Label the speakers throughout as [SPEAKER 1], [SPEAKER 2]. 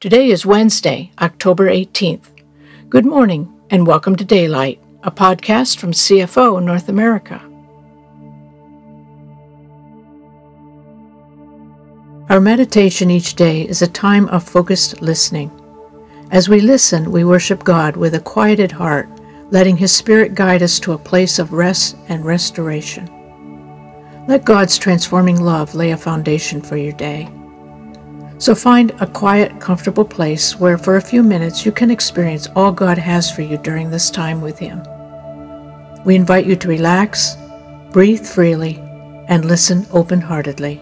[SPEAKER 1] Today is Wednesday, October 18th. Good morning and welcome to Daylight, a podcast from CFO North America. Our meditation each day is a time of focused listening. As we listen, we worship God with a quieted heart, letting His Spirit guide us to a place of rest and restoration. Let God's transforming love lay a foundation for your day. So find a quiet, comfortable place where for a few minutes you can experience all God has for you during this time with Him. We invite you to relax, breathe freely, and listen open heartedly.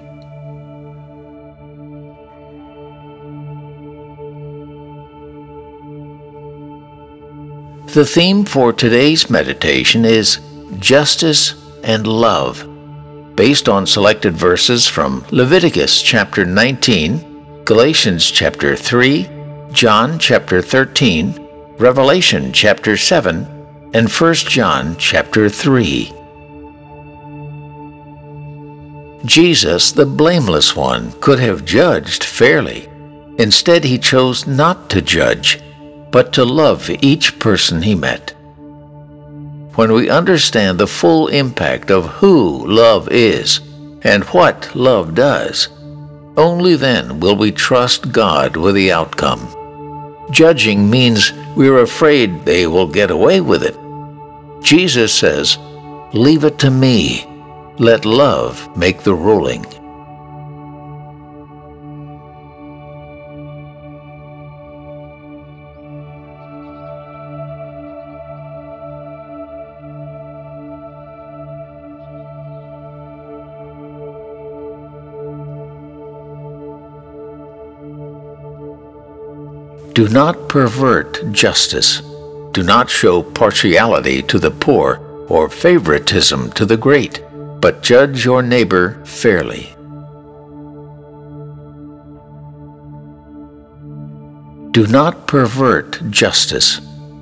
[SPEAKER 2] The theme for today's meditation is Justice and Love, based on selected verses from Leviticus chapter 19 Galatians chapter 3, John chapter 13, Revelation chapter 7, and 1 John chapter 3. Jesus, the blameless one, could have judged fairly. Instead, he chose not to judge, but to love each person he met. When we understand the full impact of who love is and what love does, only then will we trust God with the outcome. Judging means we're afraid they will get away with it. Jesus says, Leave it to me. Let love make the ruling. Do not pervert justice. Do not show partiality to the poor or favoritism to the great, but judge your neighbor fairly. Do not pervert justice.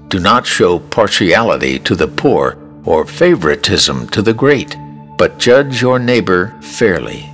[SPEAKER 2] Do not show partiality to the poor or favoritism to the great, but judge your neighbor fairly.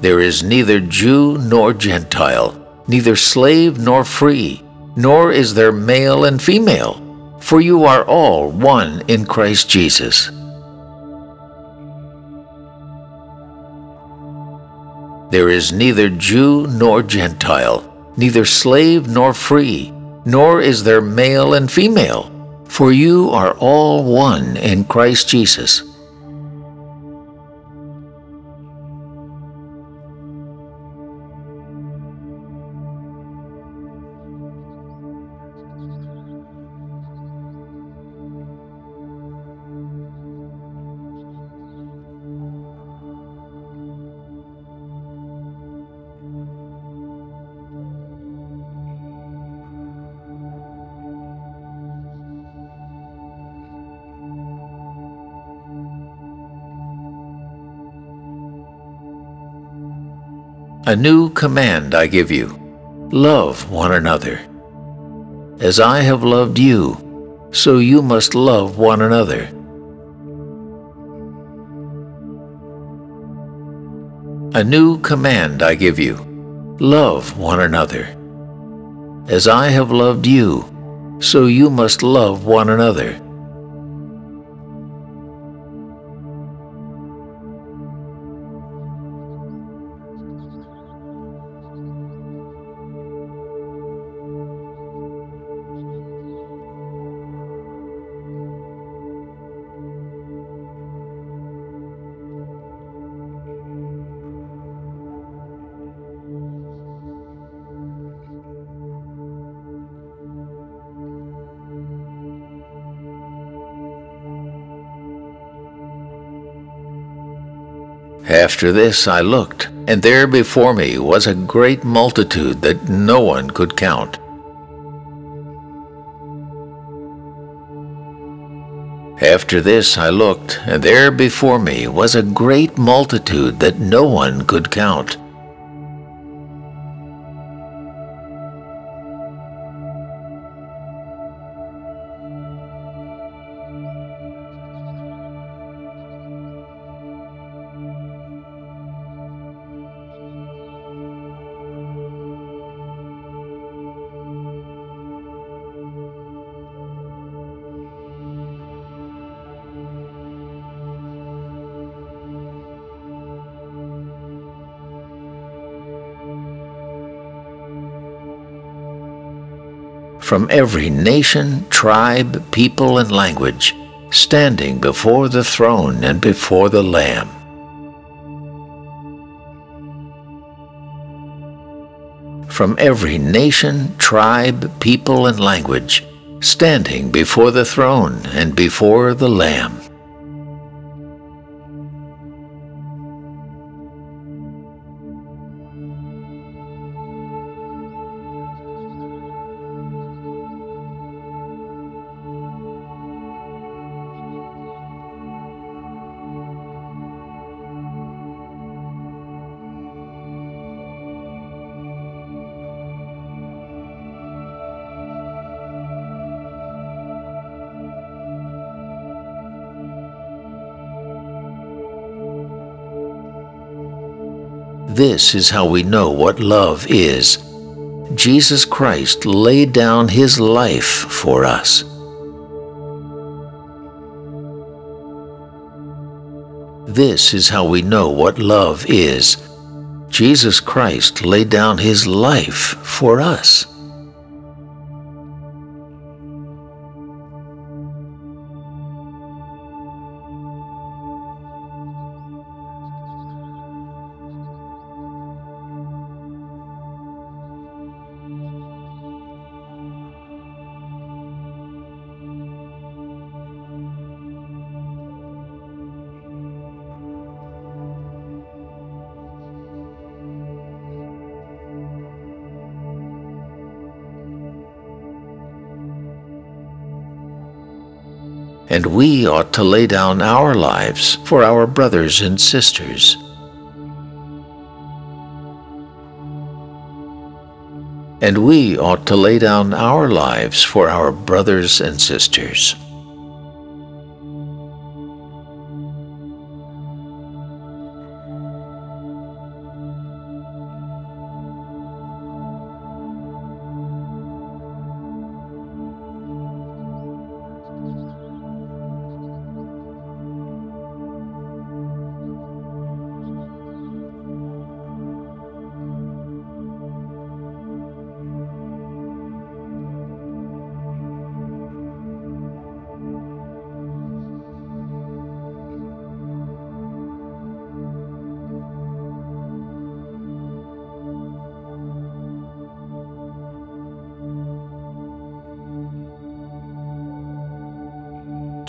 [SPEAKER 2] There is neither Jew nor Gentile, neither slave nor free, nor is there male and female, for you are all one in Christ Jesus. There is neither Jew nor Gentile, neither slave nor free, nor is there male and female, for you are all one in Christ Jesus. A new command I give you love one another. As I have loved you, so you must love one another. A new command I give you love one another. As I have loved you, so you must love one another. After this I looked, and there before me was a great multitude that no one could count. After this I looked, and there before me was a great multitude that no one could count. From every nation, tribe, people, and language, standing before the throne and before the Lamb. From every nation, tribe, people, and language, standing before the throne and before the Lamb. This is how we know what love is. Jesus Christ laid down his life for us. This is how we know what love is. Jesus Christ laid down his life for us. And we ought to lay down our lives for our brothers and sisters. And we ought to lay down our lives for our brothers and sisters.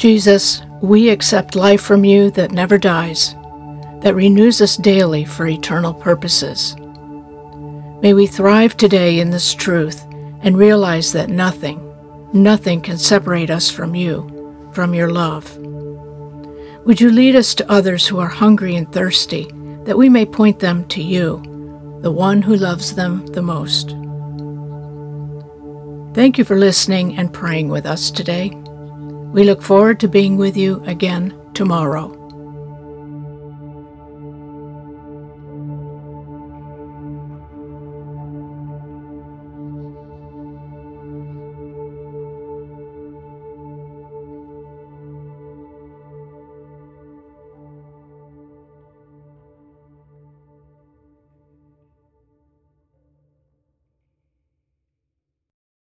[SPEAKER 1] Jesus, we accept life from you that never dies, that renews us daily for eternal purposes. May we thrive today in this truth and realize that nothing, nothing can separate us from you, from your love. Would you lead us to others who are hungry and thirsty, that we may point them to you, the one who loves them the most? Thank you for listening and praying with us today. We look forward to being with you again tomorrow.